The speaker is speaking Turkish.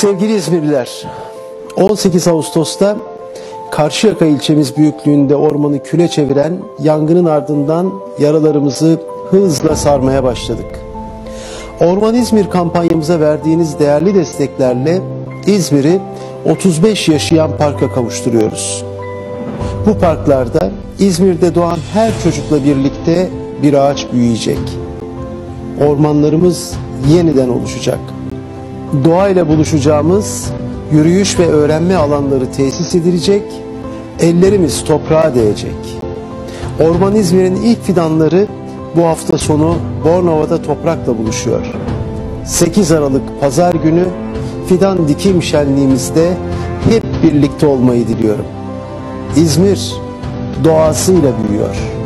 Sevgili İzmirliler, 18 Ağustos'ta Karşıyaka ilçemiz büyüklüğünde ormanı küle çeviren yangının ardından yaralarımızı hızla sarmaya başladık. Orman İzmir kampanyamıza verdiğiniz değerli desteklerle İzmir'i 35 yaşayan parka kavuşturuyoruz. Bu parklarda İzmir'de doğan her çocukla birlikte bir ağaç büyüyecek. Ormanlarımız yeniden oluşacak. Doğayla buluşacağımız yürüyüş ve öğrenme alanları tesis edilecek, ellerimiz toprağa değecek. Orman İzmir'in ilk fidanları bu hafta sonu Bornova'da toprakla buluşuyor. 8 Aralık Pazar günü fidan dikim şenliğimizde hep birlikte olmayı diliyorum. İzmir doğasıyla büyüyor.